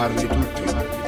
chiamarli tutti.